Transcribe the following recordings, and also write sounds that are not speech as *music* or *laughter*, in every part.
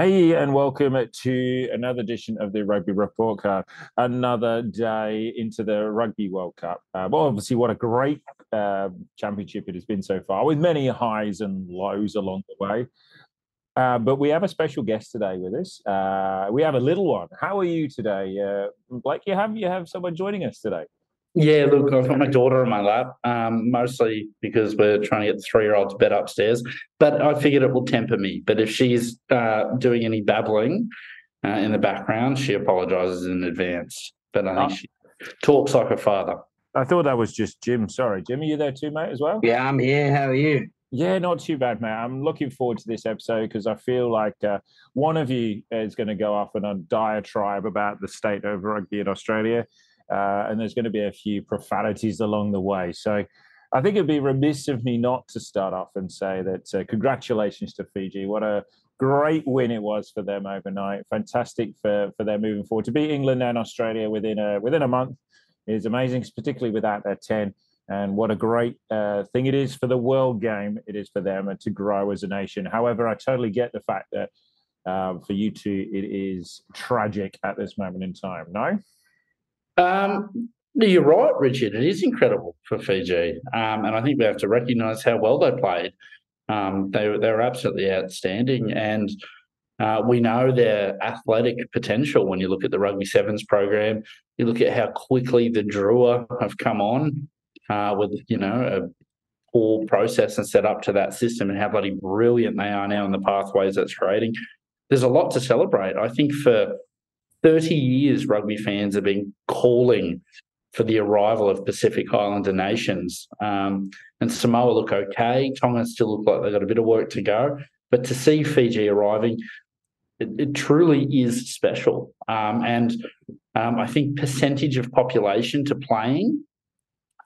Hey, and welcome to another edition of the Rugby Report Card. Another day into the Rugby World Cup. Uh, well, obviously, what a great uh, championship it has been so far, with many highs and lows along the way. Uh, but we have a special guest today with us. Uh, we have a little one. How are you today, uh, Blake? You have you have someone joining us today. Yeah, look, I've got my daughter on my lap, um, mostly because we're trying to get the three year old to bed upstairs. But I figured it will temper me. But if she's uh, doing any babbling uh, in the background, she apologizes in advance. But I think oh. she talks like her father. I thought that was just Jim. Sorry, Jim, are you there too, mate, as well? Yeah, I'm here. How are you? Yeah, not too bad, mate. I'm looking forward to this episode because I feel like uh, one of you is going to go off on a diatribe about the state of rugby in Australia uh, and there's going to be a few profanities along the way. So I think it'd be remiss of me not to start off and say that uh, congratulations to Fiji. What a great win it was for them overnight. Fantastic for for them moving forward to beat England and Australia within a within a month is amazing, particularly without their ten. And what a great uh, thing it is for the world game. It is for them to grow as a nation. However, I totally get the fact that um, for you two, it is tragic at this moment in time. No. Um, you're right, Richard. It is incredible for Fiji, um, and I think we have to recognise how well they played. Um, they they were absolutely outstanding, and uh, we know their athletic potential. When you look at the rugby sevens program, you look at how quickly the Drua have come on uh, with you know a full process and set up to that system, and how bloody brilliant they are now in the pathways that's creating. There's a lot to celebrate. I think for 30 years, rugby fans have been calling for the arrival of Pacific Islander nations. Um, and Samoa look okay. Tonga still look like they've got a bit of work to go. But to see Fiji arriving, it, it truly is special. Um, and um, I think percentage of population to playing,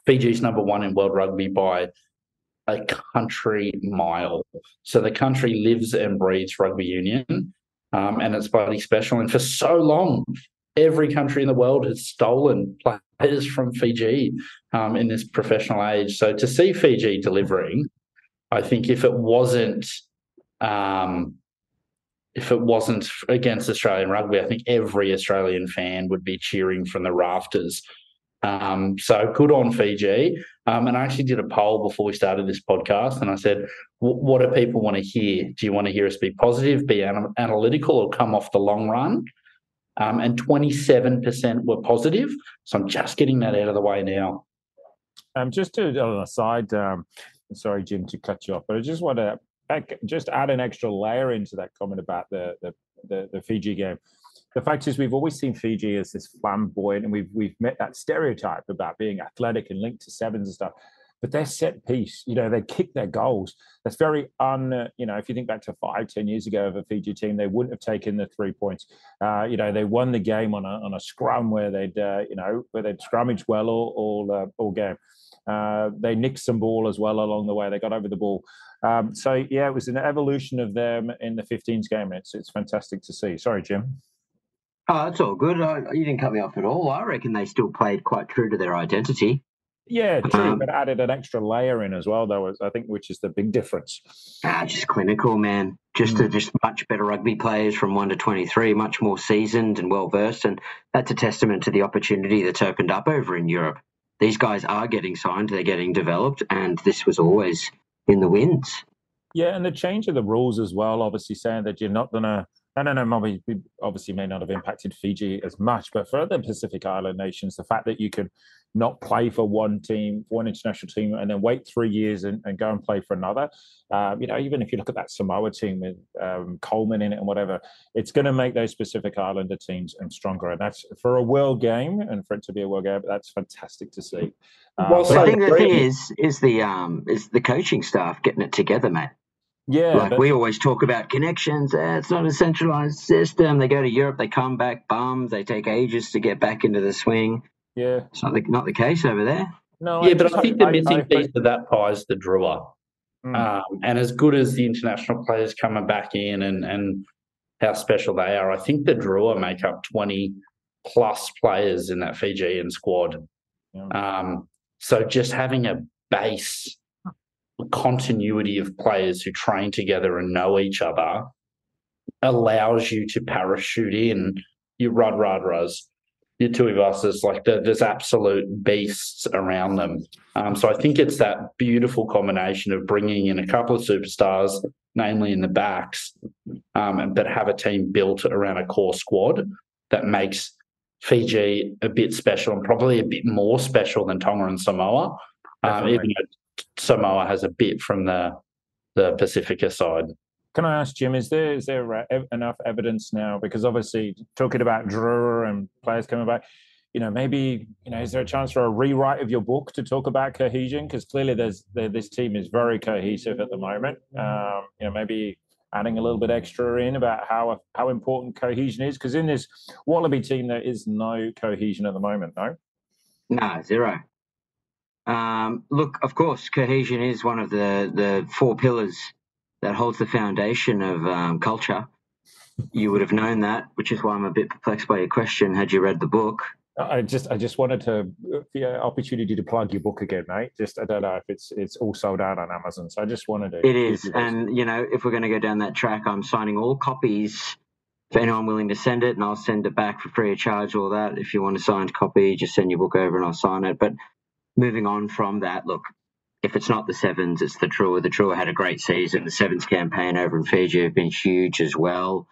Fiji's number one in world rugby by a country mile. So the country lives and breathes rugby union um, and it's bloody special. And for so long, every country in the world has stolen players from Fiji um, in this professional age. So to see Fiji delivering, I think if it wasn't um, if it wasn't against Australian rugby, I think every Australian fan would be cheering from the rafters um, so good on Fiji. Um, and I actually did a poll before we started this podcast, and I said, "What do people want to hear? Do you want to hear us be positive, be analytical, or come off the long run?" Um, and 27% were positive. So I'm just getting that out of the way now. Um, just to on a side, um, sorry, Jim, to cut you off, but I just want to just add an extra layer into that comment about the the, the, the Fiji game the fact is we've always seen Fiji as this flamboyant, and we've we've met that stereotype about being athletic and linked to sevens and stuff. But their set piece, you know, they kick their goals. That's very un, you know, if you think back to five, ten years ago of a Fiji team, they wouldn't have taken the three points. Uh, you know, they won the game on a on a scrum where they'd, uh, you know, where they'd scrummaged well all all, uh, all game. Uh, they nicked some ball as well along the way. They got over the ball. Um, so yeah, it was an evolution of them in the 15s game. It's it's fantastic to see. Sorry, Jim. Oh, that's all good. I, you didn't cut me off at all. I reckon they still played quite true to their identity. Yeah, true, um, but added an extra layer in as well, though. I think, which is the big difference. Ah, just clinical, man. Just mm. just much better rugby players from one to twenty three, much more seasoned and well versed, and that's a testament to the opportunity that's opened up over in Europe. These guys are getting signed, they're getting developed, and this was always in the winds. Yeah, and the change of the rules as well. Obviously, saying that you're not going to I don't know, maybe obviously may not have impacted Fiji as much, but for other Pacific Island nations, the fact that you could not play for one team, one international team, and then wait three years and, and go and play for another, uh, you know, even if you look at that Samoa team with um, Coleman in it and whatever, it's going to make those Pacific Islander teams and stronger. And that's for a world game and for it to be a world game, that's fantastic to see. Uh, well, so I think the thing is, is the um, is the coaching staff getting it together, mate. Yeah, like we always talk about connections. Eh, it's not a centralized system. They go to Europe, they come back bums. They take ages to get back into the swing. Yeah, it's not the, not the case over there. No, yeah, I but I think the missing I, piece I, of that pie is the Drua. Mm. Um, and as good as the international players coming back in and and how special they are, I think the Drua make up twenty plus players in that Fijian squad. Yeah. Um, so just having a base continuity of players who train together and know each other allows you to parachute in. Your Rud Radras, your Tuisova's, like the, there's absolute beasts around them. Um, so I think it's that beautiful combination of bringing in a couple of superstars, namely in the backs, um, but have a team built around a core squad that makes Fiji a bit special and probably a bit more special than Tonga and Samoa, um, even though Samoa has a bit from the the Pacifica side. Can I ask Jim? Is there is there enough evidence now? Because obviously, talking about Drua and players coming back, you know, maybe you know, is there a chance for a rewrite of your book to talk about cohesion? Because clearly, there's there, this team is very cohesive at the moment. Um, you know, maybe adding a little bit extra in about how how important cohesion is because in this Wallaby team there is no cohesion at the moment. No, no zero. Um, look, of course, cohesion is one of the the four pillars that holds the foundation of um, culture. You would have known that, which is why I'm a bit perplexed by your question. Had you read the book? I just I just wanted to the uh, opportunity to plug your book again, mate. Just I don't know if it's it's all sold out on Amazon, so I just wanted to. It is, and you know, if we're going to go down that track, I'm signing all copies for anyone willing to send it, and I'll send it back for free of charge. All that. If you want a signed copy, just send your book over, and I'll sign it. But moving on from that, look, if it's not the sevens, it's the Drua. The Drua had a great season. The sevens campaign over in Fiji have been huge as well.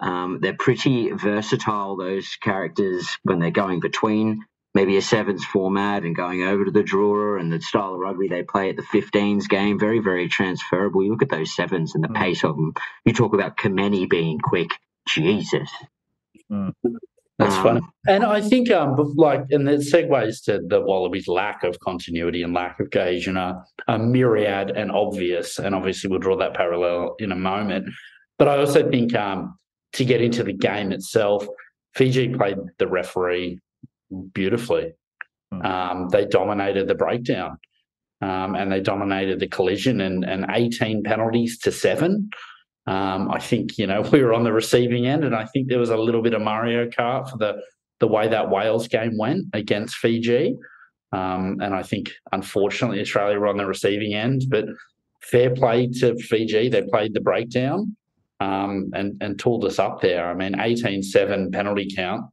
Um, they're pretty versatile, those characters, when they're going between maybe a sevens format and going over to the Drua and the style of rugby they play at the 15s game. Very, very transferable. You look at those sevens and the mm. pace of them. You talk about Kameni being quick. Jesus. Mm. That's um, funny. And I think, um, like, and the segues to the Wallabies' lack of continuity and lack of cohesion are, a myriad and obvious. And obviously, we'll draw that parallel in a moment. But I also think um, to get into the game itself, Fiji played the referee beautifully. Hmm. Um, they dominated the breakdown um, and they dominated the collision and, and 18 penalties to seven. Um, I think, you know, *laughs* we were on the receiving end and I think there was a little bit of Mario Kart for the, the way that Wales game went against Fiji. Um, and I think, unfortunately, Australia were on the receiving end, but fair play to Fiji. They played the breakdown um, and, and tooled us up there. I mean, 18 7 penalty count.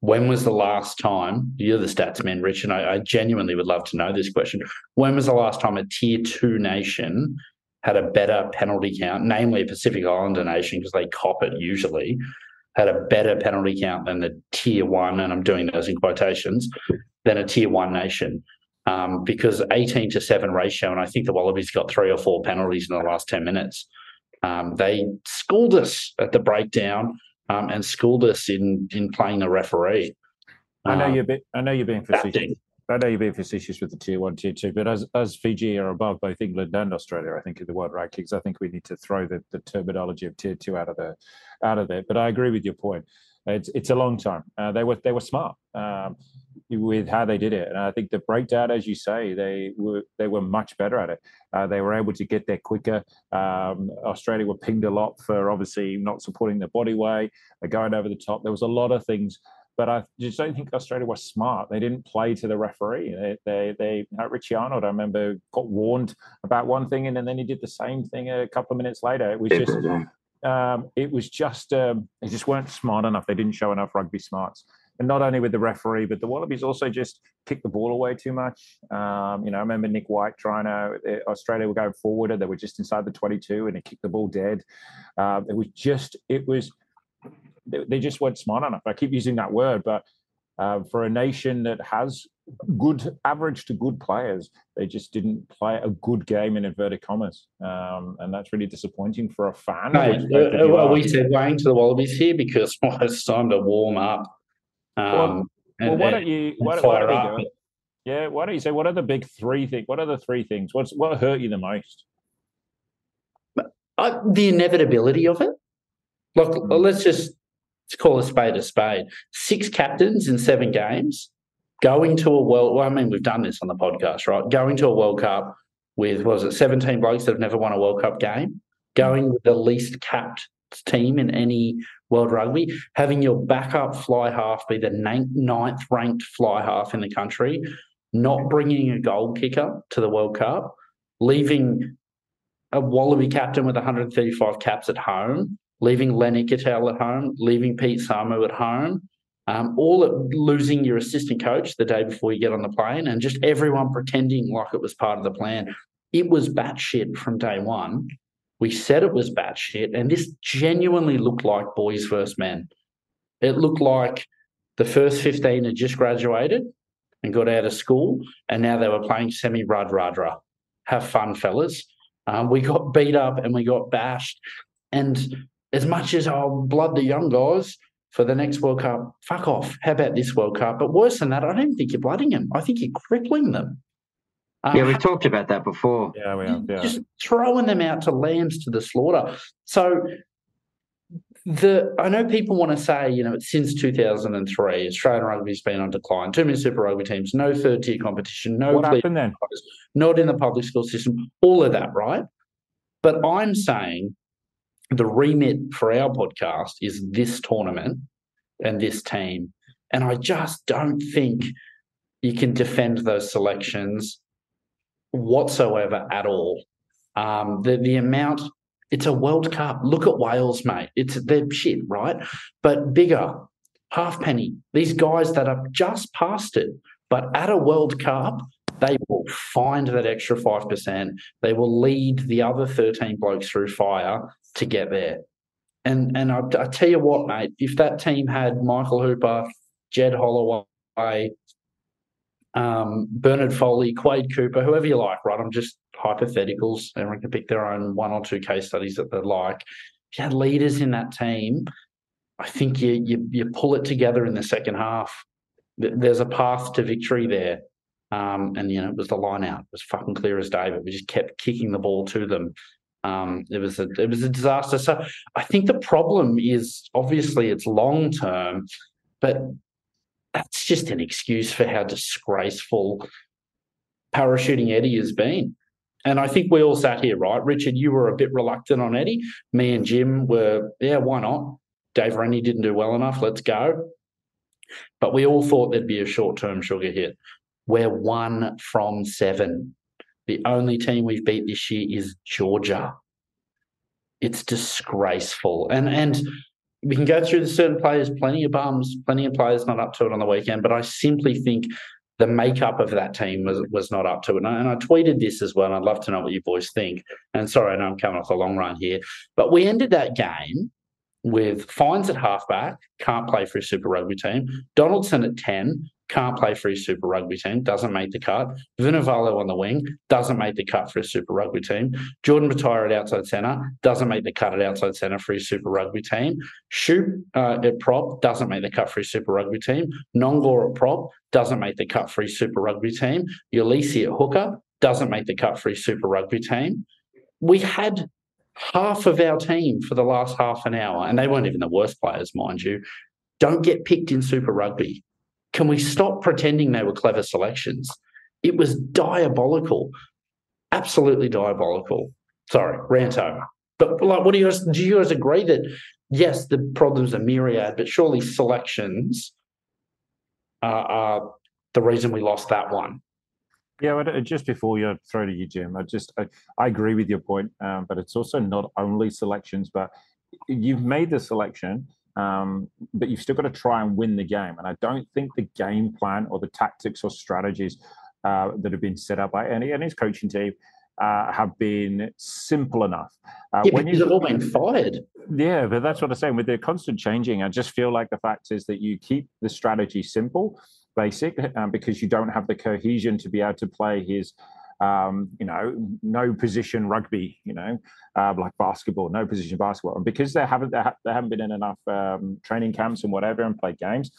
When was the last time, you're the stats man, Rich, and I, I genuinely would love to know this question. When was the last time a tier two nation had a better penalty count, namely a Pacific Islander nation, because they cop it usually, had a better penalty count than the tier one, and I'm doing those in quotations, than a tier one nation? Um, because 18 to 7 ratio, and I think the Wallabies got three or four penalties in the last 10 minutes. Um, they schooled us at the breakdown um, and schooled us in in playing the referee. I know um, you're bit, I know you're being facetious. I know you're being facetious with the tier one, tier two, but as as Fiji are above both England and Australia, I think in the world rankings, I think we need to throw the, the terminology of tier two out of the out of there. But I agree with your point. It's it's a long time. Uh, they were they were smart. Um, with how they did it. And I think the breakdown, as you say, they were they were much better at it. Uh, they were able to get there quicker. Um, Australia were pinged a lot for obviously not supporting their body weight, going over the top. There was a lot of things, but I just don't think Australia was smart. They didn't play to the referee. They they, they Richie Arnold, I remember, got warned about one thing, and then he did the same thing a couple of minutes later. It was just. Um, it was just um, they just weren't smart enough. They didn't show enough rugby smarts and not only with the referee, but the Wallabies also just kicked the ball away too much. Um, you know, I remember Nick White trying to, uh, Australia were going forward and they were just inside the 22 and he kicked the ball dead. Um, it was just, it was, they, they, just weren't smart enough. I keep using that word, but uh, for a nation that has good average to good players, they just didn't play a good game in inverted commas, um, and that's really disappointing for a fan. Mate, uh, are we segueing to the Wallabies here because *laughs* well, it's time to warm up? Um, well, and, well, why don't you? Why, why don't go? Yeah, why don't you say what are the big three things? What are the three things? What's what hurt you the most? I, the inevitability of it. Look, mm. let's just let's call a spade a spade. Six captains in seven games, going to a world. Well, I mean, we've done this on the podcast, right? Going to a World Cup with was it seventeen blokes that have never won a World Cup game, going with the least capped team in any World Rugby, having your backup fly half be the ninth ranked fly half in the country, not bringing a goal kicker to the World Cup, leaving a Wallaby captain with 135 caps at home, leaving Len Ikitau at home, leaving Pete Samu at home, um, all at losing your assistant coach the day before you get on the plane, and just everyone pretending like it was part of the plan. It was batshit from day one. We said it was batshit, and this genuinely looked like boys versus men. It looked like the first 15 had just graduated and got out of school, and now they were playing Semi Radradra. Have fun, fellas. Um, we got beat up and we got bashed. And as much as I'll blood the young guys for the next World Cup, fuck off. How about this World Cup? But worse than that, I don't think you're blooding them. I think you're crippling them. Um, yeah, we've talked about that before. Yeah, we have. Yeah. Just throwing them out to lambs to the slaughter. So the I know people want to say, you know, since 2003, Australian rugby's been on decline. Too many Super Rugby teams, no third tier competition, no what happened then? not in the public school system, all of that, right? But I'm saying the remit for our podcast is this tournament and this team. And I just don't think you can defend those selections whatsoever at all. Um, the the amount it's a World Cup. Look at Wales, mate. It's their shit, right? But bigger, halfpenny. These guys that are just past it, but at a World Cup, they will find that extra five percent. They will lead the other thirteen blokes through fire to get there. And and I, I tell you what, mate, if that team had Michael Hooper, Jed Holloway, um, Bernard Foley, Quade Cooper, whoever you like, right? I'm just hypotheticals. Everyone can pick their own one or two case studies that they like. If you had leaders in that team, I think you you, you pull it together in the second half. There's a path to victory there. Um, and you know, it was the line out. It was fucking clear as day, but we just kept kicking the ball to them. Um, it was a it was a disaster. So I think the problem is obviously it's long term, but that's just an excuse for how disgraceful parachuting Eddie has been. And I think we all sat here, right? Richard, you were a bit reluctant on Eddie. Me and Jim were, yeah, why not? Dave Rennie didn't do well enough. Let's go. But we all thought there'd be a short term sugar hit. We're one from seven. The only team we've beat this year is Georgia. It's disgraceful. And and we can go through the certain players, plenty of bums, plenty of players not up to it on the weekend, but I simply think the makeup of that team was, was not up to it. And I, and I tweeted this as well, and I'd love to know what you boys think. And sorry, I know I'm coming off a long run here, but we ended that game with Fines at halfback, can't play for a Super Rugby team, Donaldson at 10, can't play for his Super Rugby team, doesn't make the cut. Vunivalu on the wing, doesn't make the cut for his Super Rugby team. Jordan Petaia at outside centre, doesn't make the cut at outside centre for his Super Rugby team. Shoot uh, at prop, doesn't make the cut for his Super Rugby team. Nonggorr at prop, doesn't make the cut for his Super Rugby team. Uelese at hooker, doesn't make the cut for his Super Rugby team. We had half of our team for the last half an hour, and they weren't even the worst players, mind you, don't get picked in Super Rugby. Can we stop pretending they were clever selections? It was diabolical, absolutely diabolical. Sorry, rant over. But like, what do you guys do? You guys agree that yes, the problems are myriad, but surely selections are, are the reason we lost that one. Yeah, but just before you throw to you, Jim, I just I, I agree with your point, um, but it's also not only selections, but you've made the selection um, but you've still got to try and win the game. And I don't think the game plan or the tactics or strategies uh, that have been set up by any and his coaching team uh, have been simple enough. Uh, yeah, when you've all been fired. Yeah, but that's what I'm saying. With the constant changing, I just feel like the fact is that you keep the strategy simple, basic, um, because you don't have the cohesion to be able to play his um, you know, no position rugby, you know, uh, like basketball, no position basketball. And because they haven't they, ha- they haven't been in enough um, training camps and whatever and played games,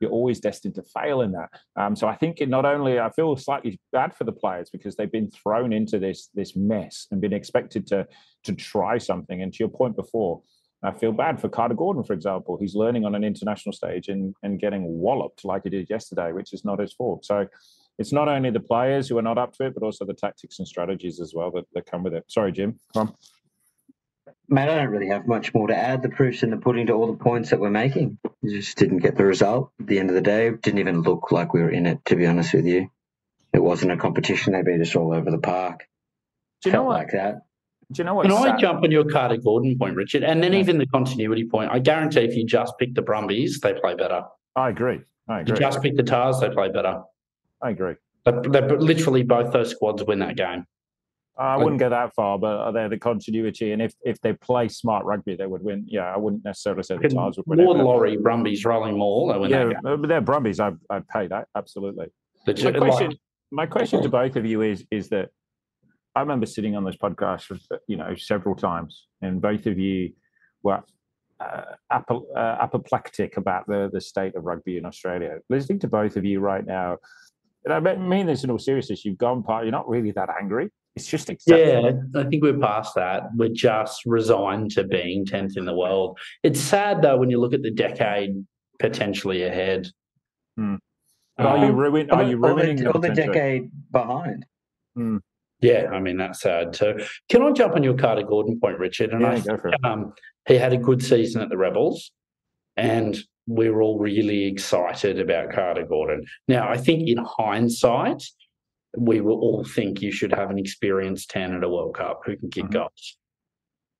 you're always destined to fail in that. Um, so I think it not only I feel slightly bad for the players because they've been thrown into this this mess and been expected to to try something. And to your point before, I feel bad for Carter Gordon, for example. He's learning on an international stage and, and getting walloped like he did yesterday, which is not his fault. So it's not only the players who are not up to it, but also the tactics and strategies as well that, that come with it. Sorry, Jim. Come Mate, I don't really have much more to add. The proof's in the pudding to all the points that we're making. We just didn't get the result at the end of the day. It didn't even look like we were in it, to be honest with you. It wasn't a competition. They beat us all over the park. Do you Felt know what? like that. Do you know what? Can I jump on your Carter Gordon point, Richard? And then yeah. even the continuity point. I guarantee if you just pick the Brumbies, they play better. I agree. I agree. You just pick the Tahs, they play better. I agree. But, but literally both those squads win that game. I wouldn't go that far, but they're the continuity, and if, if they play smart rugby, they would win. Yeah, I wouldn't necessarily say the Tahs would win. More Laurie Brumbies rolling more. They win yeah, but they're Brumbies. I I'd pay that absolutely. my question, my question to both of you is is that I remember sitting on this podcast, you know, several times, and both of you were uh, uh, apoplectic about the the state of rugby in Australia. Listening to both of you right now, and I mean this in all seriousness, you've gone part. You're not really that angry it's just yeah. I think we're past that. We're just resigned to being tenth in the world. It's sad though when you look at the decade potentially ahead. Hmm. are you ruining? Are you ruining the, the decade behind? Hmm. Yeah, I mean that's sad too. Can I jump on your Carter Gordon point, Richard? And yeah, I, go for it. Um, he had a good season at the Rebels, and we were all really excited about Carter Gordon. Now, I think in hindsight, we will all think you should have an experienced 10 at a World Cup who can kick mm-hmm. goals.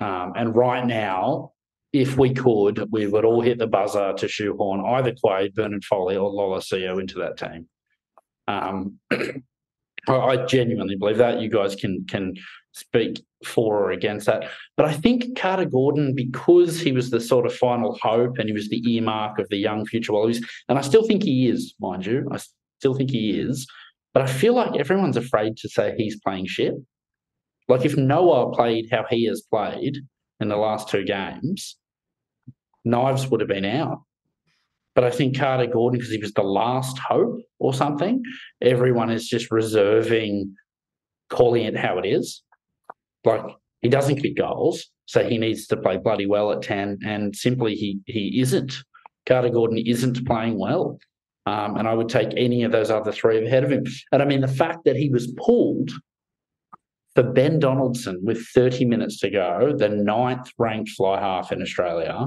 Um, and right now, if we could, we would all hit the buzzer to shoehorn either Quade, Bernard Foley, or Lolesio into that team. Um, *clears throat* I genuinely believe that. You guys can can speak for or against that. But I think Carter Gordon, because he was the sort of final hope and he was the earmark of the young future Wallabies, and I still think he is, mind you, I still think he is. But I feel like everyone's afraid to say he's playing shit. Like if Noah played how he has played in the last two games, knives would have been out. But I think Carter Gordon, because he was the last hope or something, everyone is just reserving calling it how it is. Like he doesn't kick goals, so he needs to play bloody well at 10. And simply he he isn't. Carter Gordon isn't playing well. Um, and I would take any of those other three ahead of him. And I mean, the fact that he was pulled for Ben Donaldson with 30 minutes to go, the ninth ranked fly half in Australia,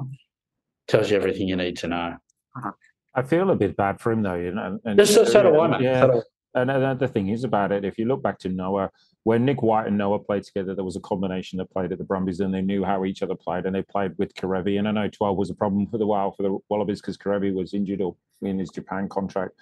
tells you everything you need to know. I feel a bit bad for him though, you know. And, so, so do I, man. Yeah. So and another thing is about it, if you look back to Noah, when Nick White and Noah played together, there was a combination that played at the Brumbies and they knew how each other played and they played with Kerevi. And I know 12 was a problem for the while for the Wallabies because Kerevi was injured or in his Japan contract.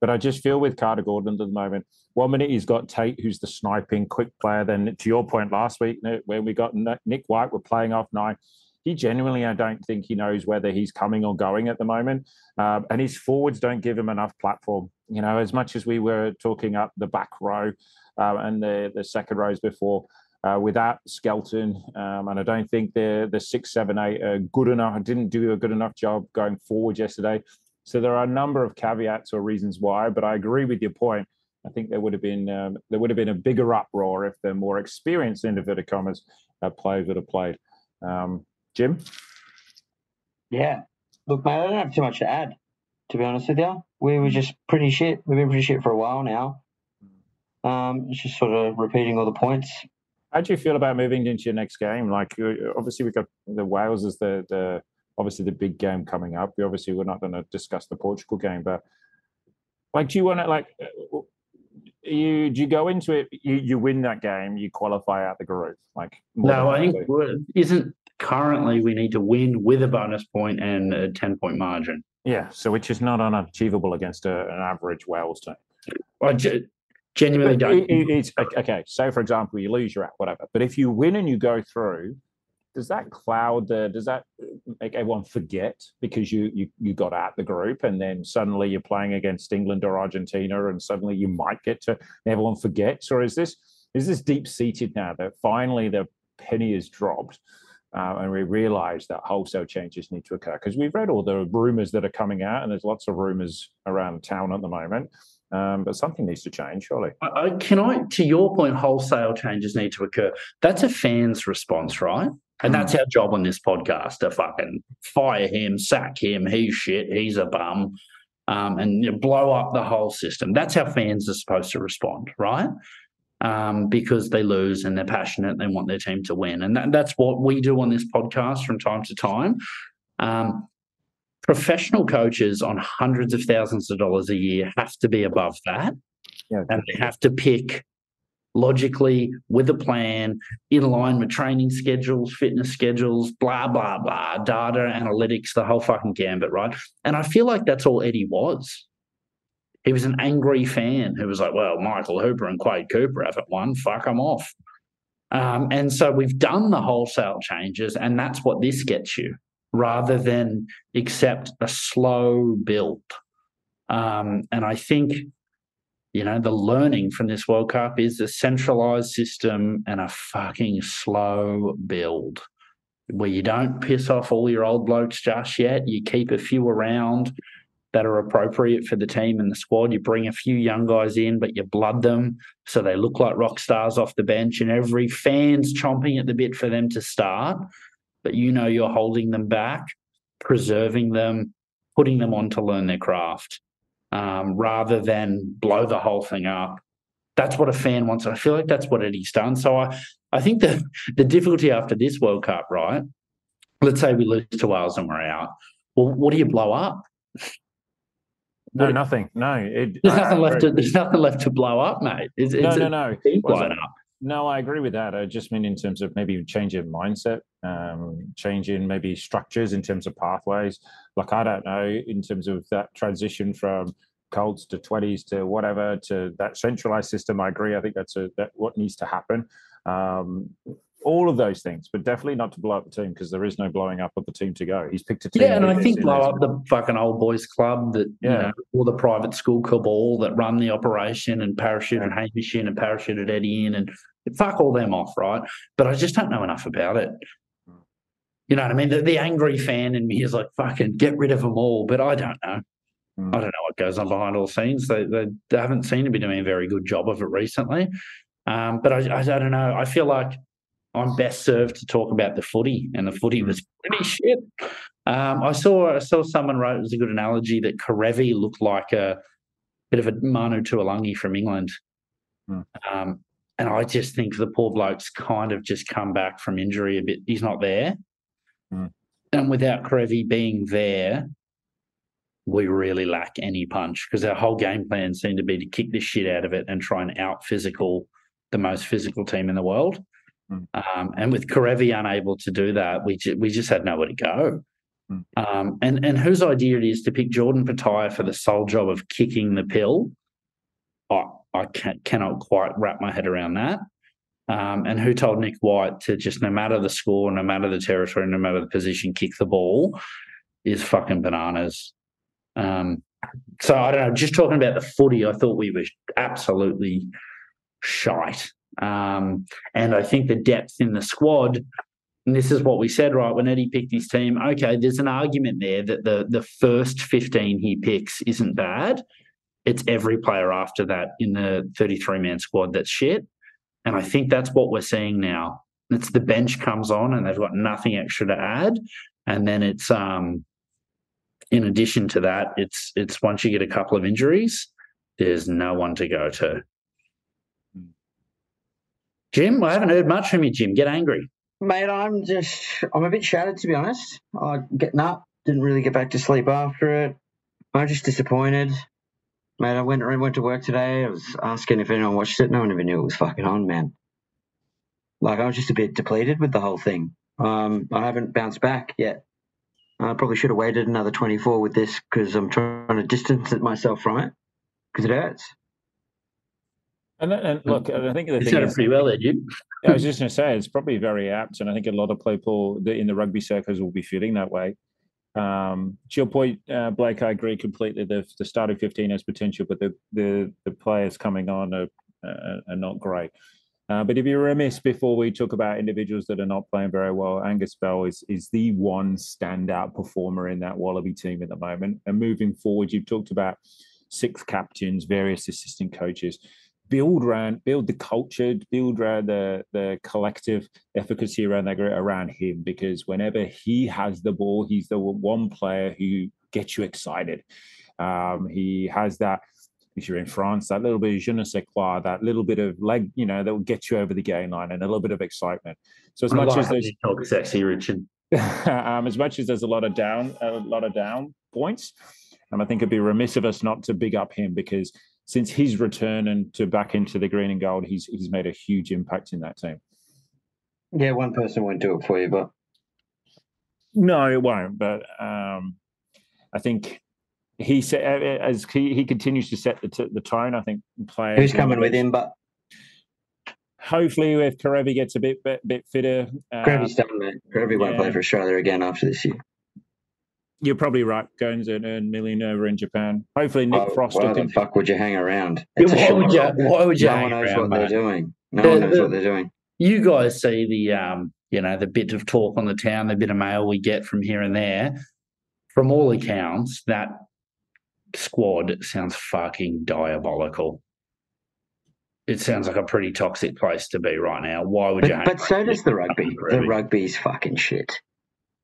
But I just feel with Carter Gordon at the moment, one minute he's got Tate, who's the sniping quick player. Then to your point last week, when we got Nick White, we're playing off nine. He genuinely, I don't think he knows whether he's coming or going at the moment. Um, and his forwards don't give him enough platform. You know, as much as we were talking up the back row, uh, and the, the second rows before. Uh, without Skelton, um, and I don't think the the six, seven, eight are good enough. Didn't do a good enough job going forward yesterday. So there are a number of caveats or reasons why, but I agree with your point. I think there would have been um, there would have been a bigger uproar if the more experienced inverted commas uh, players would have played. Um, Jim, yeah, look, mate, I don't have too much to add. To be honest with you, we were just pretty shit. We've been pretty shit for a while now. Um, it's just sort of repeating all the points. How do you feel about moving into your next game? Like, obviously, we've got the Wales as the the obviously the big game coming up. We obviously we're not going to discuss the Portugal game, but like, do you want to like? Uh, you do you go into it? You, you win that game, you qualify out the group. Like no, I think isn't currently we need to win with a bonus point and a ten point margin. Yeah, so which is not unachievable against a, an average Wales team. I, Genuinely don't. It, it's okay. So, for example, you lose, your app, whatever. But if you win and you go through, does that cloud the? Does that make everyone forget because you you you got out the group and then suddenly you're playing against England or Argentina and suddenly you might get to everyone forgets, or is this is this deep seated now that finally the penny is dropped? Uh, and we realize that wholesale changes need to occur because we've read all the rumors that are coming out, and there's lots of rumors around town at the moment. Um, but something needs to change, surely. I, can I, to your point, wholesale changes need to occur. That's a fan's response, right? And that's hmm. our job on this podcast to fucking fire him, sack him, he's shit, he's a bum, um, and blow up the whole system. That's how fans are supposed to respond, right? Um, because they lose and they're passionate, they want their team to win. And that, that's what we do on this podcast from time to time. Um, professional coaches on hundreds of thousands of dollars a year have to be above that. Yeah. And they have to pick logically with a plan, in line with training schedules, fitness schedules, blah, blah, blah, data, analytics, the whole fucking gambit, right? And I feel like that's all Eddie was. He was an angry fan who was like, well, Michael Hooper and Quade Cooper haven't won. Fuck, I'm off. Um, and so we've done the wholesale changes, and that's what this gets you, rather than accept a slow build. Um, and I think, you know, the learning from this World Cup is a centralized system and a fucking slow build where you don't piss off all your old blokes just yet. You keep a few around that are appropriate for the team and the squad. You bring a few young guys in, but you blood them so they look like rock stars off the bench, and every fan's chomping at the bit for them to start. But you know you're holding them back, preserving them, putting them on to learn their craft, um, rather than blow the whole thing up. That's what a fan wants, I feel like that's what Eddie's done. So I, I think the the difficulty after this World Cup, right? Let's say we lose to Wales and we're out. Well, what do you blow up? No, nothing. No, it, There's I- nothing left. To, there's nothing left to blow up, mate. It's, No, it's no, no. Was. No, I agree with that. I just mean in terms of maybe changing mindset, um, changing maybe structures in terms of pathways. Like I don't know in terms of that transition from Colts to twenties to whatever to that centralized system. I agree. I think that's a that what needs to happen. Um, all of those things, but definitely not to blow up the team because there is no blowing up of the team to go. He's picked a team. Yeah, and I think blow up the fucking old boys club that you Yeah. know, all the private school cabal that run the operation and parachuted Hamish in and parachuted Eddie in and fuck all them off, right? But I just don't know enough about it. You know what I mean? The, the angry fan in me is like, fucking get rid of them all, but I don't know. Mm. I don't know what goes on behind all the scenes. They, they, they haven't seemed to be doing a very good job of it recently. Um, but I, I, I don't know. I feel like I'm best served to talk about the footy, and the footy was pretty shit. Um, I saw I saw someone wrote it was a good analogy that Kerevi looked like a bit of a Manu Tuilagi from England. Hmm. Um, and I just think the poor bloke's kind of just come back from injury a bit. He's not there. Hmm. And without Kerevi being there, we really lack any punch because our whole game plan seemed to be to kick the shit out of it and try and out physical the most physical team in the world. Mm. Um, and with Kerevi unable to do that, we ju- we just had nowhere to go. Mm. Um, and and whose idea it is to pick Jordan Petaia for the sole job of kicking the pill, I I can, cannot quite wrap my head around that. Um, and who told Nick White to just no matter the score, no matter the territory, no matter the position, kick the ball is fucking bananas. Um, so I don't know. Just talking about the footy, I thought we were absolutely shite. Um, and I think the depth in the squad, and this is what we said, right? When Eddie picked his team, okay, there's an argument there that the the first 15 he picks isn't bad. It's every player after that in the 33 man squad that's shit. And I think that's what we're seeing now. It's the bench comes on and they've got nothing extra to add. And then it's um in addition to that, it's it's once you get a couple of injuries, there's no one to go to. Jim, I haven't heard much from you, Jim. Get angry. Mate, I'm just, I'm a bit shattered to be honest. I getting up, didn't really get back to sleep after it. I'm just disappointed. Mate, I went, I went to work today. I was asking if anyone watched it. No one even knew it was fucking on, man. Like, I was just a bit depleted with the whole thing. Um, I haven't bounced back yet. I probably should have waited another 24 with this because I'm trying to distance myself from it because it hurts. And, and look, I think the You thing said it is, pretty well there, Jim. *laughs* I was just going to say it's probably very apt, and I think a lot of people in the rugby circles will be feeling that way. Um, to your point, uh, Blake, I agree completely. The, the starting fifteen has potential, but the the, the players coming on are, uh, are not great. Uh, but if you're remiss before we talk about individuals that are not playing very well, Angus Bell is is the one standout performer in that Wallaby team at the moment. And moving forward, you've talked about six captains, various assistant coaches build around build the culture build around the the collective efficacy around that group around him because whenever he has the ball he's the one player who gets you excited um, he has that if you're in France, that little bit of je ne sais quoi, that little bit of leg, you know, that will get you over the game line and a little bit of excitement. So as I much as there's talk sexy, Richard. *laughs* um, as much as there's a lot of down, a lot of down points, and I think it'd be remiss of us not to big up him because since his return and to back into the green and gold, he's he's made a huge impact in that team. Yeah, one person won't do it for you, but No, it won't. But um, I think he said as he, he continues to set the t- the tone. I think players. who's coming with him? But Hopefully, if Kerevi gets a bit bit, bit fitter, uh, Gravy's done, mate. Gravy won't play for Australia again after this year. You're probably right. Goins and earn million over in Japan. Hopefully, Nick Why- Frost why will the continue. fuck would you hang around? Yeah, *laughs* It's a why short would you? role. Why would you No hang one knows around, what they're doing. No The- one knows the- what they're doing. You guys see the um, you know, the bit of talk on the town, the bit of mail we get from here and there. From all accounts, that squad sounds fucking diabolical. It sounds like a pretty toxic place to be right now. Why would you? But, hang but so does the rugby. The Rugby. rugby's fucking shit.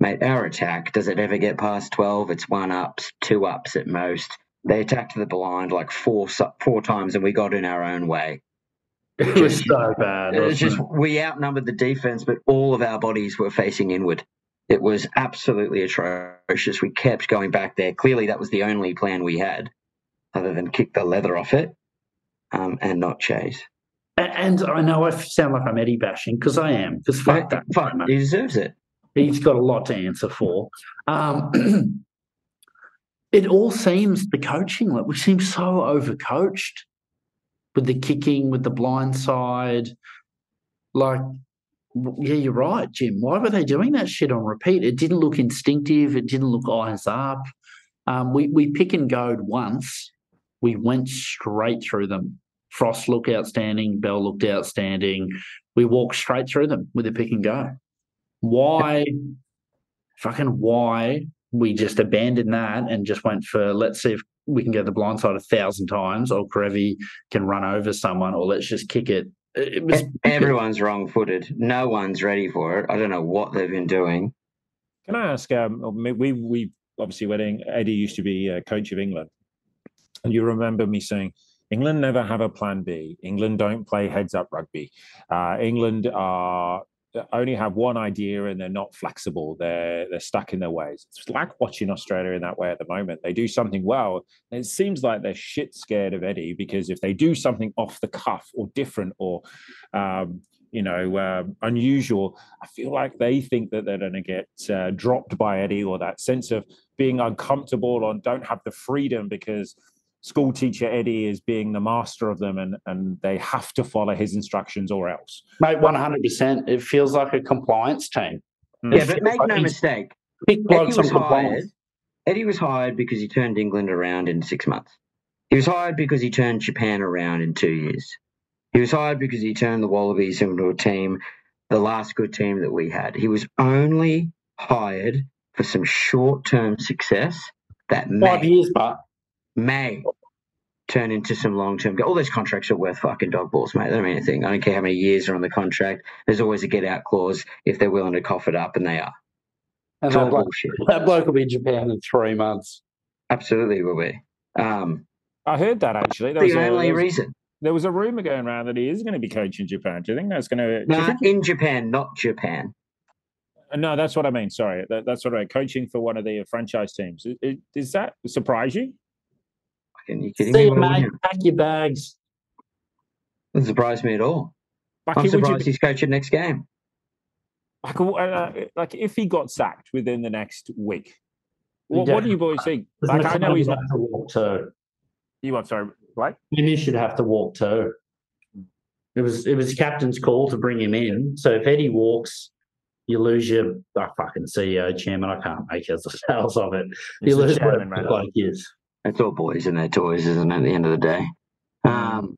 Mate, our attack, does it ever get past 12? It's one ups, two ups at most. They attacked the blind like four four times and we got in our own way. It was so bad. It was just, it? we outnumbered the defense, but all of our bodies were facing inward. It was absolutely atrocious. We kept going back there. Clearly, that was the only plan we had, other than kick the leather off it um, and not chase. A- And I know I sound like I'm Eddie bashing because I am. Because fuck that, Fuck, he deserves it. He's got a lot to answer for. Um, *clears throat* it all seems the coaching, like we seem so overcoached with the kicking, with the blind side. Like, yeah, you're right, Jim. Why were they doing that shit on repeat? It didn't look instinctive. It didn't look eyes up. Um, we we pick and go once. We went straight through them. Frost looked outstanding. Bell looked outstanding. We walked straight through them with a pick and go why fucking why we just abandoned that and just went for let's see if we can go the blind side a thousand times or Kerevi can run over someone or let's just kick it. It was Everyone's wrong footed. No one's ready for it. I don't know what they've been doing. Can I ask? Um, we we obviously when Eddie used to be uh, coach of England, and you remember me saying England never have a plan B. England don't play heads up rugby. Uh, England are only have one idea and they're not flexible. They're they're stuck in their ways. It's like watching Australia in that way at the moment. They do something well, and it seems like they're shit scared of Eddie because if they do something off the cuff or different or um, you know um, unusual, I feel like they think that they're going to get uh, dropped by Eddie or that sense of being uncomfortable or don't have the freedom because school teacher Eddie is being the master of them and, and they have to follow his instructions or else. mate, one hundred percent. It feels like a compliance team. Mm. Yeah, but make like no mistake. Eddie was hired. Eddie was hired because he turned England around in six months. He was hired because he turned Japan around in two years. He was hired because he turned the Wallabies into a team, the last good team that we had. He was only hired for some short term success that Five may, years, but may turn into some long term. All those contracts are worth fucking dog balls, mate. They don't mean anything. I don't care how many years are on the contract. There's always a get out clause if they're willing to cough it up, and they are. and that bloke, bullshit. that bloke will be in Japan in three months. Absolutely will be. Um, I heard that actually. There was, the a, only there, was, reason. there was a rumor going around that he is going to be coaching Japan. Do you think that's going to? Nah, in Japan, not Japan. No, that's what I mean. Sorry, that, that's what I mean. Coaching for one of the franchise teams. I- I- Does that surprise you? Fucking, you kidding See me? you, mate. Pack your bags. Doesn't surprise me at all. Like, I'm would you surprised be- he's coaching next game. like, uh, uh, like if he got sacked within the next week, what, what do you boys think? Like, I know he's not. have to walk too. You what? Sorry, like Maybe should have to walk too. It was it was captain's call to bring him in. So if Eddie walks, you lose your oh, fucking CEO chairman. I can't make heads or tails of it. He's You the lose chairman, whatever mate. the bloke is. It's all boys and their toys, isn't it? At the end of the day. Um,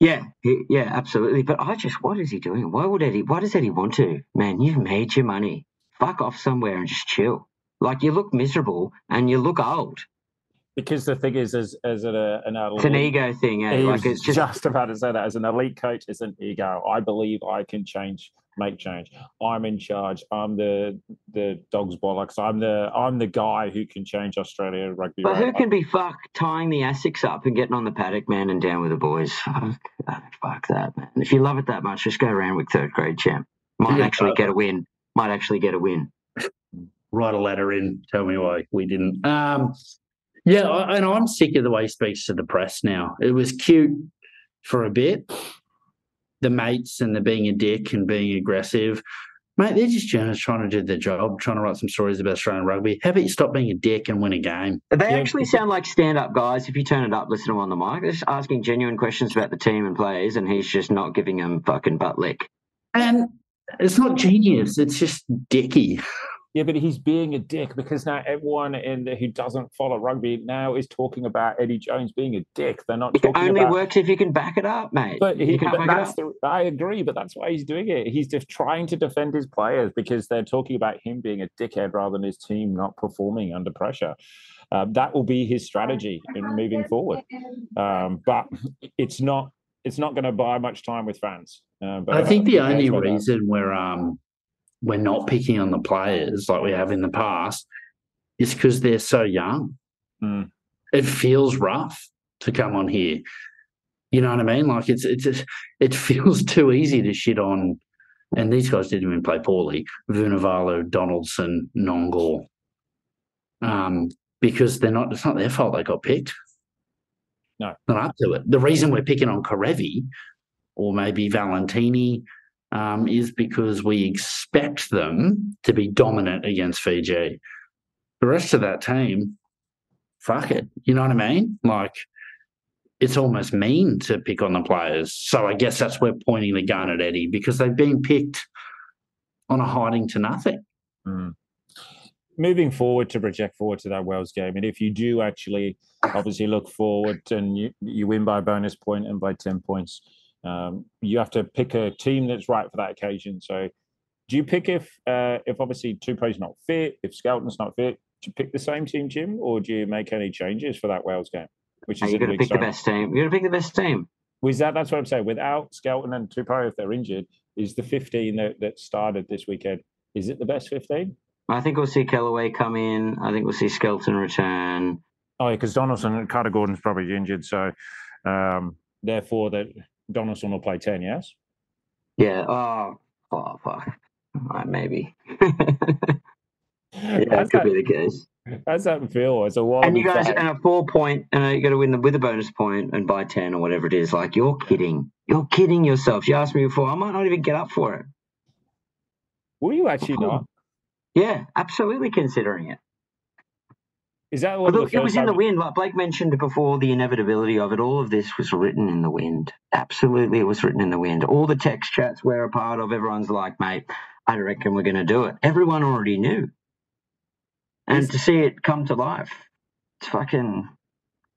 yeah, he, yeah, absolutely. But I just, what is he doing? Why would Eddie? Why does Eddie want to? Man, you've made your money. Fuck off somewhere and just chill. Like you look miserable and you look old. Because the thing is, as as an, uh, an elite, It's an ego thing, eh? He Like was it's just just about to say that as an elite coach, it's an ego. I believe I can change, make change. I'm in charge. I'm the the dog's bollocks. I'm the I'm the guy who can change Australia rugby. But who can be fuck tying the Asics up and getting on the paddock, man, and down with the boys? Fuck that, fuck that, man. If you love it that much, just go around with third grade champ. Might Yeah, actually but- get a win. Might actually get a win. Write a letter in. Tell me why we didn't. Um, Yeah, and I'm sick of the way he speaks to the press now. It was cute for a bit, the mates and the being a dick and being aggressive. Mate, they're just journalists trying to do their job, trying to write some stories about Australian rugby. How about you stop being a dick and win a game? They yeah. actually sound like stand-up guys. If you turn it up, listen to him on the mic. They're just asking genuine questions about the team and players, and he's just not giving them fucking butt lick. And it's not genius; it's just dicky. *laughs* Yeah, but he's being a dick because now everyone in the, who doesn't follow rugby now is talking about Eddie Jones being a dick. They're not. It only about, works if you can back it up, mate. But, he, but that's the, I agree, but that's why he's doing it. He's just trying to defend his players because they're talking about him being a dickhead rather than his team not performing under pressure. Um, that will be his strategy in moving forward. Um, but it's not. It's not going to buy much time with fans. Uh, I think the only reason we're um we're not picking on the players like we have in the past is because they're so young. Mm. It feels rough to come on here. You know what I mean? Like it's it's it feels *laughs* too easy to shit on. And these guys didn't even play poorly. Vunivalu, Donaldson, Nonggorr. Um, because they're not. It's not their fault they got picked. No, not up to it. The reason we're picking on Kerevi or maybe Valetini um, is because we expect them to be dominant against Fiji. The rest of that team, fuck it. You know what I mean? Like, it's almost mean to pick on the players. So I guess that's where pointing the gun at Eddie because they've been picked on a hiding to nothing. Mm. Moving forward to project forward to that Wales game, and if you do actually obviously look forward and you, you win by bonus point and by 10 points, um, you have to pick a team that's right for that occasion. So, do you pick if uh, if obviously Tupou's not fit, if Skelton's not fit, do you pick the same team, Jim, or do you make any changes for that Wales game? Which is you're going to pick the best team. You're going to pick the best team. Was that that's what I'm saying? Without Skelton and Tupou, if they're injured, is the 15 that, that started this weekend? Is it the best 15? I think we'll see Kellaway come in. I think we'll see Skelton return. Oh, yeah, because Donaldson, and Carter Gordon's probably injured, so um, therefore that Donaldson will play 10, yes? Yeah. Oh, oh fuck. Right, maybe. *laughs* yeah, that could that, be the case. How's that feel? It's a wild. And you guys, and a four point, and uh, you got to win them with a bonus point and by 10 or whatever it is. Like, you're kidding. You're kidding yourself. You asked me before. I might not even get up for it. Will you actually not? Yeah, absolutely considering it. Is that look? It was in the wind. Like Blake mentioned before, the inevitability of it. All of this was written in the wind. Absolutely, it was written in the wind. All the text chats we're a part of. Everyone's like, "Mate, I reckon we're going to do it." Everyone already knew, and to see it come to life, it's fucking.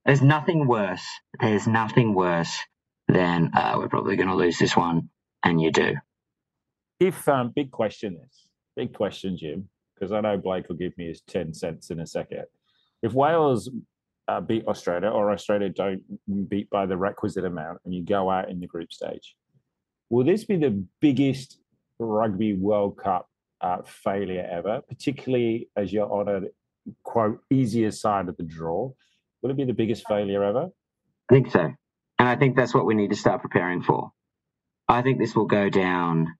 There's nothing worse. There's nothing worse than uh, we're probably going to lose this one, and you do. If um, big question is big question, Jim, because I know Blake will give me his ten cents in a second if Wales uh, beat Australia or Australia don't beat by the requisite amount and you go out in the group stage, will this be the biggest Rugby World Cup uh, failure ever, particularly as you're on a quote easier side of the draw? Will it be the biggest failure ever? I think so. And I think that's what we need to start preparing for. I think this will go down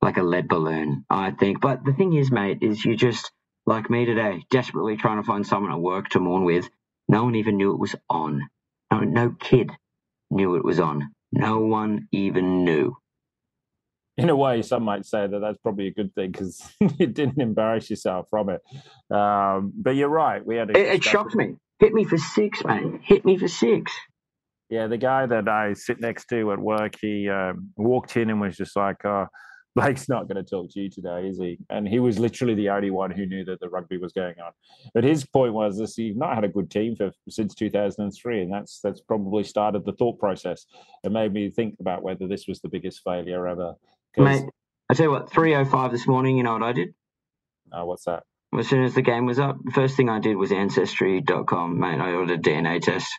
like a lead balloon, I think. But the thing is, mate, is you just like me today, desperately trying to find someone at work to mourn with. No one even knew it was on. No, no kid knew it was on. No one even knew. In a way, some might say that that's probably a good thing because *laughs* you didn't embarrass yourself from it. Um, but you're right. We had it, it shocked me. Hit me for six, man. Hit me for six. Yeah, the guy that I sit next to at work, he um, walked in and was just like, "Oh, Blake's not going to talk to you today, is he? And he was literally the only one who knew that the rugby was going on. But his point was this: you've not had a good team for since 2003, and that's that's probably started the thought process. It made me think about whether this was the biggest failure ever. Mate, I tell you what, 3:05 this morning. You know what I did? Uh, what's that? As soon as the game was up, the first thing I did was ancestry.com. Mate, I ordered a DNA test.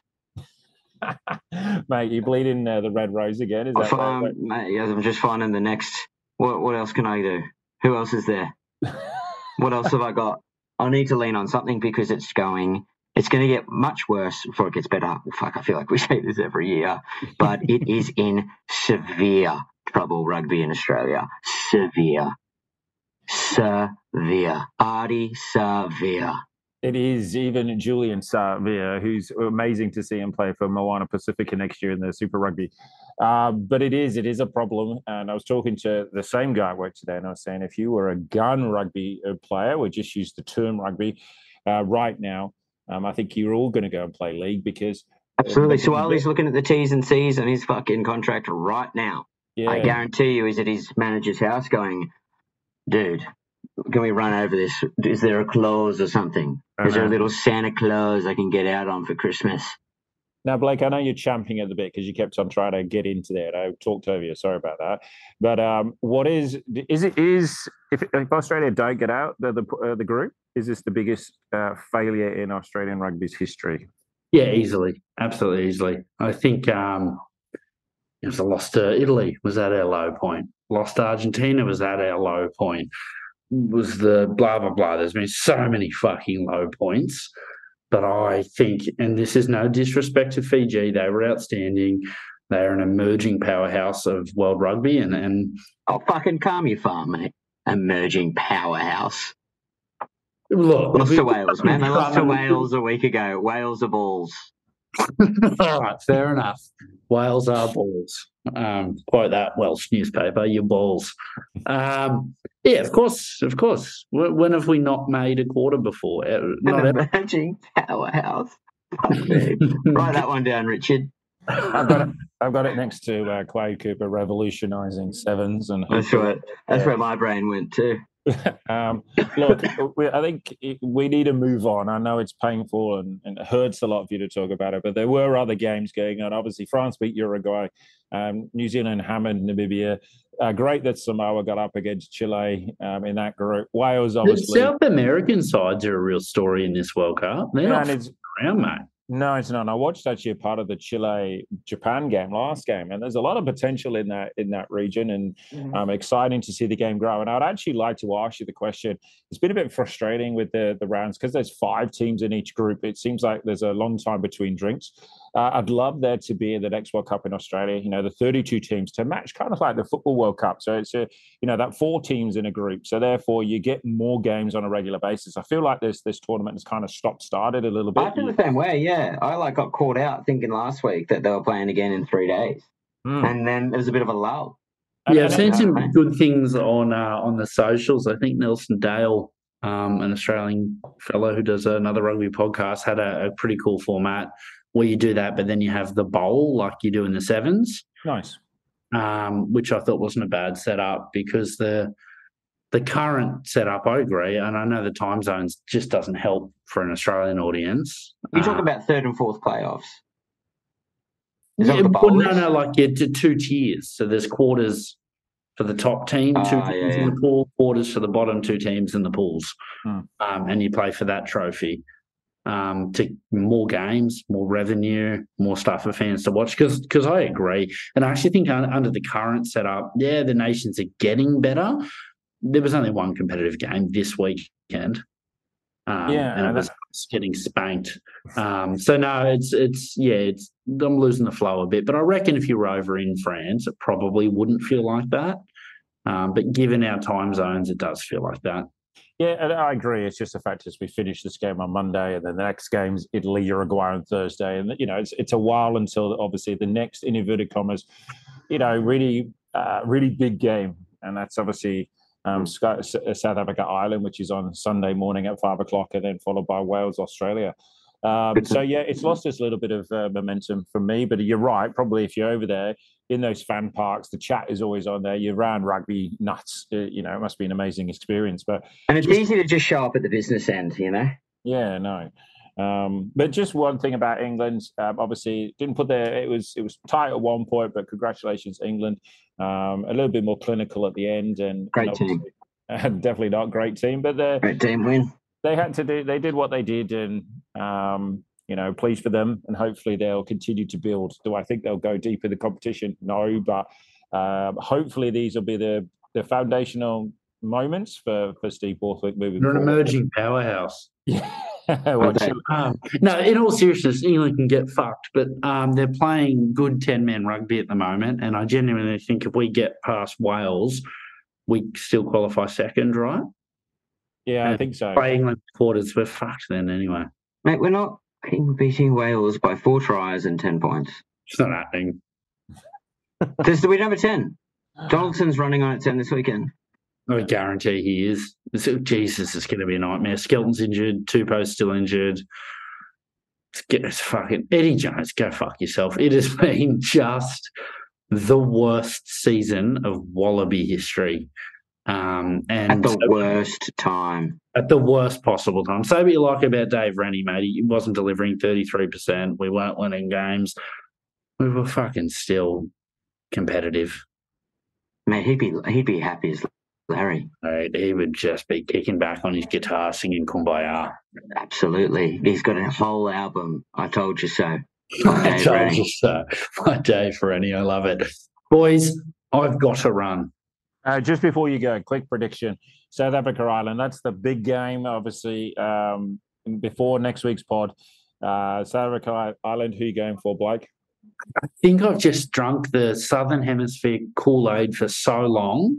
*laughs* mate, you bleed in uh, the red rose again? Is that right? Mate, yes, I'm just finding the next what what else can I do? Who else is there? *laughs* what else have I got? I need to lean on something because it's going. It's going to get much worse before it gets better. Fuck, I feel like we *laughs* say this every year, but it is in severe trouble. Rugby in Australia, severe, severe, Artie severe. It is even Julian Savea, who's amazing to see him play for Moana Pacifica next year in the Super Rugby. Uh, but it is, it is a problem. And I was talking to the same guy at work today, and I was saying, if you were a gun rugby uh, player, we just use the term rugby uh, right now. Um, I think you're all going to go and play league because absolutely. So while he's looking at the T's and C's and his fucking contract right now. Yeah. I guarantee you, he's at his manager's house going, dude, can we run over this? Is there a clause or something? Is there a little Santa Claus I can get out on for Christmas? Now, Blake, I know you're champing at the bit because you kept on trying to get into there. I talked over you. Sorry about that. But um, what is is it is if, if Australia don't get out the the, uh, the group, is this the biggest uh, failure in Australian rugby's history? Yeah, easily, absolutely easily. I think um, it was a loss to Italy was at our low point. Lost to Argentina was at our low point was the blah blah blah. There's been so many fucking low points, but I think, and this is no disrespect to Fiji, they were outstanding. They're an emerging powerhouse of world rugby, and and oh fucking calm you, farm, mate. Emerging powerhouse. Look, lost to Wales, man. They lost to Wales a week ago. Wales are balls. *laughs* All right, fair enough. Wales are balls. Um, quote that Welsh newspaper, your balls. Um, yeah, of course, of course. When have we not made a quarter before? Uh, not An emerging powerhouse. *laughs* Write that one down, Richard. I've got it. I've got it next to uh, Quade Cooper revolutionising sevens, and that's right. That's where my brain went too. *laughs* um, look, we, I think we need to move on. I know it's painful and, and, it hurts a lot for you to talk about it, but there were other games going on. Obviously, France beat Uruguay, um, New Zealand hammered Namibia. Uh, great that Samoa got up against Chile um, in that group. Wales, obviously. The South American sides are a real story in this World Cup. They're yeah, not around, mate. No, it's not. I watched actually a part of the Chile Japan game last game, and there's a lot of potential in that in that region, and mm-hmm. um, exciting to see the game grow. And I'd actually like to ask you the question. It's been a bit frustrating with the the rounds because there's five teams in each group. It seems like there's a long time between drinks. Uh, I'd love there to be the next World Cup in Australia. You know, the 32 teams to match kind of like the football World Cup. So it's a you know that four teams in a group. So therefore, you get more games on a regular basis. I feel like this this tournament has kind of stopped started a little bit. I feel the same way. Yeah, I like got caught out thinking last week that they were playing again in three days, mm. and then there was a bit of a lull. Yeah, I've seen some good things on uh, on the socials. I think Nelson Dale um, an Australian fellow who does another rugby podcast, had a, a, pretty cool format where you do that, but then you have the bowl like you do in the sevens. Nice. Um, which I thought wasn't a bad setup because the the current setup, I agree, and I know the time zones just doesn't help for an Australian audience. You talk uh, about third and fourth playoffs. Yeah, well, no, no, like you yeah, two tiers. So there's quarters for the top team, two oh, teams yeah, in the pool, quarters for the bottom two teams in the pools, hmm. um, and you play for that trophy um, to more games, more revenue, more stuff for fans to watch. Because because I agree, and I actually think under the current setup, yeah, the nations are getting better. There was only one competitive game this weekend. Um, yeah, and it was getting spanked. Um, so no, it's it's yeah, it's I'm losing the flow a bit. But I reckon if you were over in France, it probably wouldn't feel like that. Um, but given our time zones, it does feel like that. Yeah, I agree. It's just the fact as we finish this game on Monday, and then the next game's Italy, Uruguay on Thursday, and you know it's it's a while until obviously the next in inverted commas, you know, really uh, really big game, and that's obviously um, uh, South Africa Ireland, which is on Sunday morning at five o'clock, and then followed by Wales Australia. Um, so yeah, it's lost us a little bit of uh, momentum for me, but you're right. Probably if you're over there, in those fan parks. The chat is always on there. You're around rugby nuts. Uh, you know, it must be an amazing experience. But and it's just, easy to just show up at the business end. You know. Yeah. No. Um, but just one thing about England, um, obviously didn't put there. It was it was tight at one point, but congratulations England. Um, a little bit more clinical at the end, and great team. *laughs* definitely not great team, but the great team win. They had to do. They did what they did, and um, you know, pleased for them, and hopefully they'll continue to build. Do I think they'll go deep in the competition? No, but um, hopefully these will be the the foundational moments for for Steve Borthwick moving. You're an emerging powerhouse. *laughs* Yeah. well, um, no, in all seriousness, England can get fucked, but um, they're playing good 10 man rugby at the moment. And I genuinely think if we get past Wales, we still qualify second, right? Yeah, I think so. By England quarters, we're fucked then anyway. Mate, we're not beating Wales by four tries and 10 points. It's not happening. *laughs* This we number 10. Donaldson's running on at 10 this weekend. I guarantee he is. Jesus, it's going to be a nightmare. Skelton's injured. Tupou's still injured. It's, it's fucking Eddie Jones. Go fuck yourself. It has *laughs* been just the worst season of Wallaby history. Um, At the so- worst time. at the worst possible time. Say what you like about Dave Rennie, mate. He wasn't delivering 33%. We weren't winning games. We were fucking still competitive. Mate, he'd be he'd be happy as Larry. Right? He would just be kicking back on his guitar singing Kumbaya. Absolutely. He's got a whole album. I told you so. *laughs* I told Rennie. you so. My Dave Rennie, I love it. Boys, I've got to run. Uh, just before you go, quick prediction: South Africa Ireland. That's the big game, obviously. Um, before next week's pod, uh, South Africa Ireland. Who you going for, Blake? I think I've just drunk the Southern Hemisphere Kool Aid for so long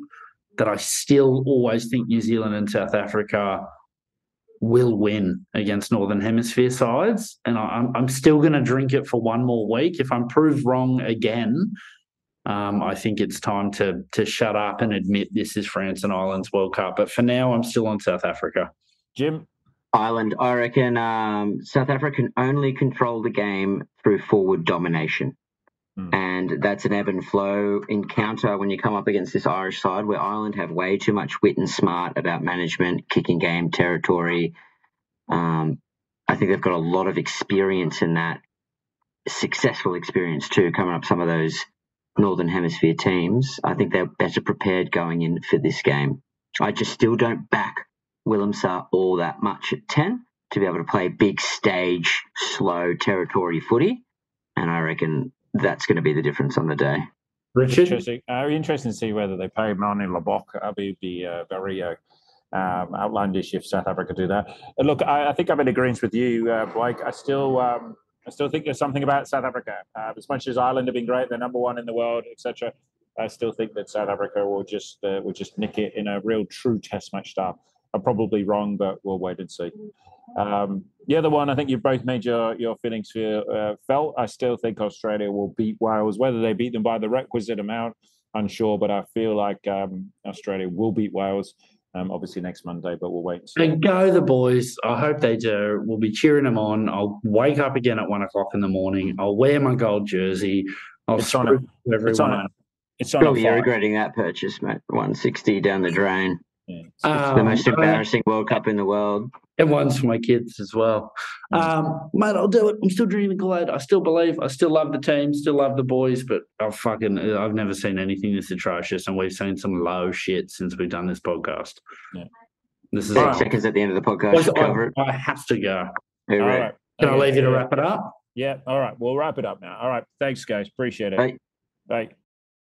that I still always think New Zealand and South Africa will win against Northern Hemisphere sides. And I, I'm still going to drink it for one more week. If I'm proved wrong again, um, I think it's time to to shut up and admit this is France and Ireland's World Cup. But for now, I'm still on South Africa. Jim. Ireland, I reckon um, South Africa can only control the game through forward domination. Hmm. And that's an ebb and flow encounter when you come up against this Irish side where Ireland have way too much wit and smart about management, kicking game, territory. Um, I think they've got a lot of experience in that, successful experience too, coming up some of those Northern Hemisphere teams. I think they're better prepared going in for this game. I just still don't back Willemse all that much at 10 to be able to play big stage, slow territory footy. And I reckon that's going to be the difference on the day. Richard, Interesting. Uh, interesting to see whether they pay Manie Libbok. That'd be, be uh, very uh, um, outlandish if South Africa do that. Uh, look, I, I think I'm in agreement with you, uh, Blake. I still, um, I still think there's something about South Africa. Uh, as much as Ireland have been great, they're number one in the world, etc. I still think that South Africa will just uh, will just nick it in a real true Test match style. I'm probably wrong, but we'll wait and see. Um, the other one, I think you've both made your your feelings feel, uh, felt. I still think Australia will beat Wales. Whether they beat them by the requisite amount, unsure. But I feel like um, Australia will beat Wales. Um, obviously next Monday, but we'll wait and go the boys. I hope they do. We'll be cheering them on. I'll wake up again at one o'clock in the morning. I'll wear my gold jersey. I'll It's on a- everyone. it's on a- It's on a you're regretting that purchase, mate. 160 down the drain. Yeah. It's the Um, most uh, embarrassing World Cup in the world. And one's for my kids as well. Um, mate, I'll do it. I'm still drinking the Kool-Aid. I still believe. I still love the team. Still love the boys. But I've fucking I've never seen anything this atrocious, and we've seen some low shit since we've done this podcast. Yeah. This is. 30 Wow. seconds at the end of the podcast. Boys, cover it. I, I have to go. Who All read? right. Can I leave you to wrap it up? Yeah. All right. We'll wrap it up now. All right. Thanks, guys. Appreciate it. Bye. Bye.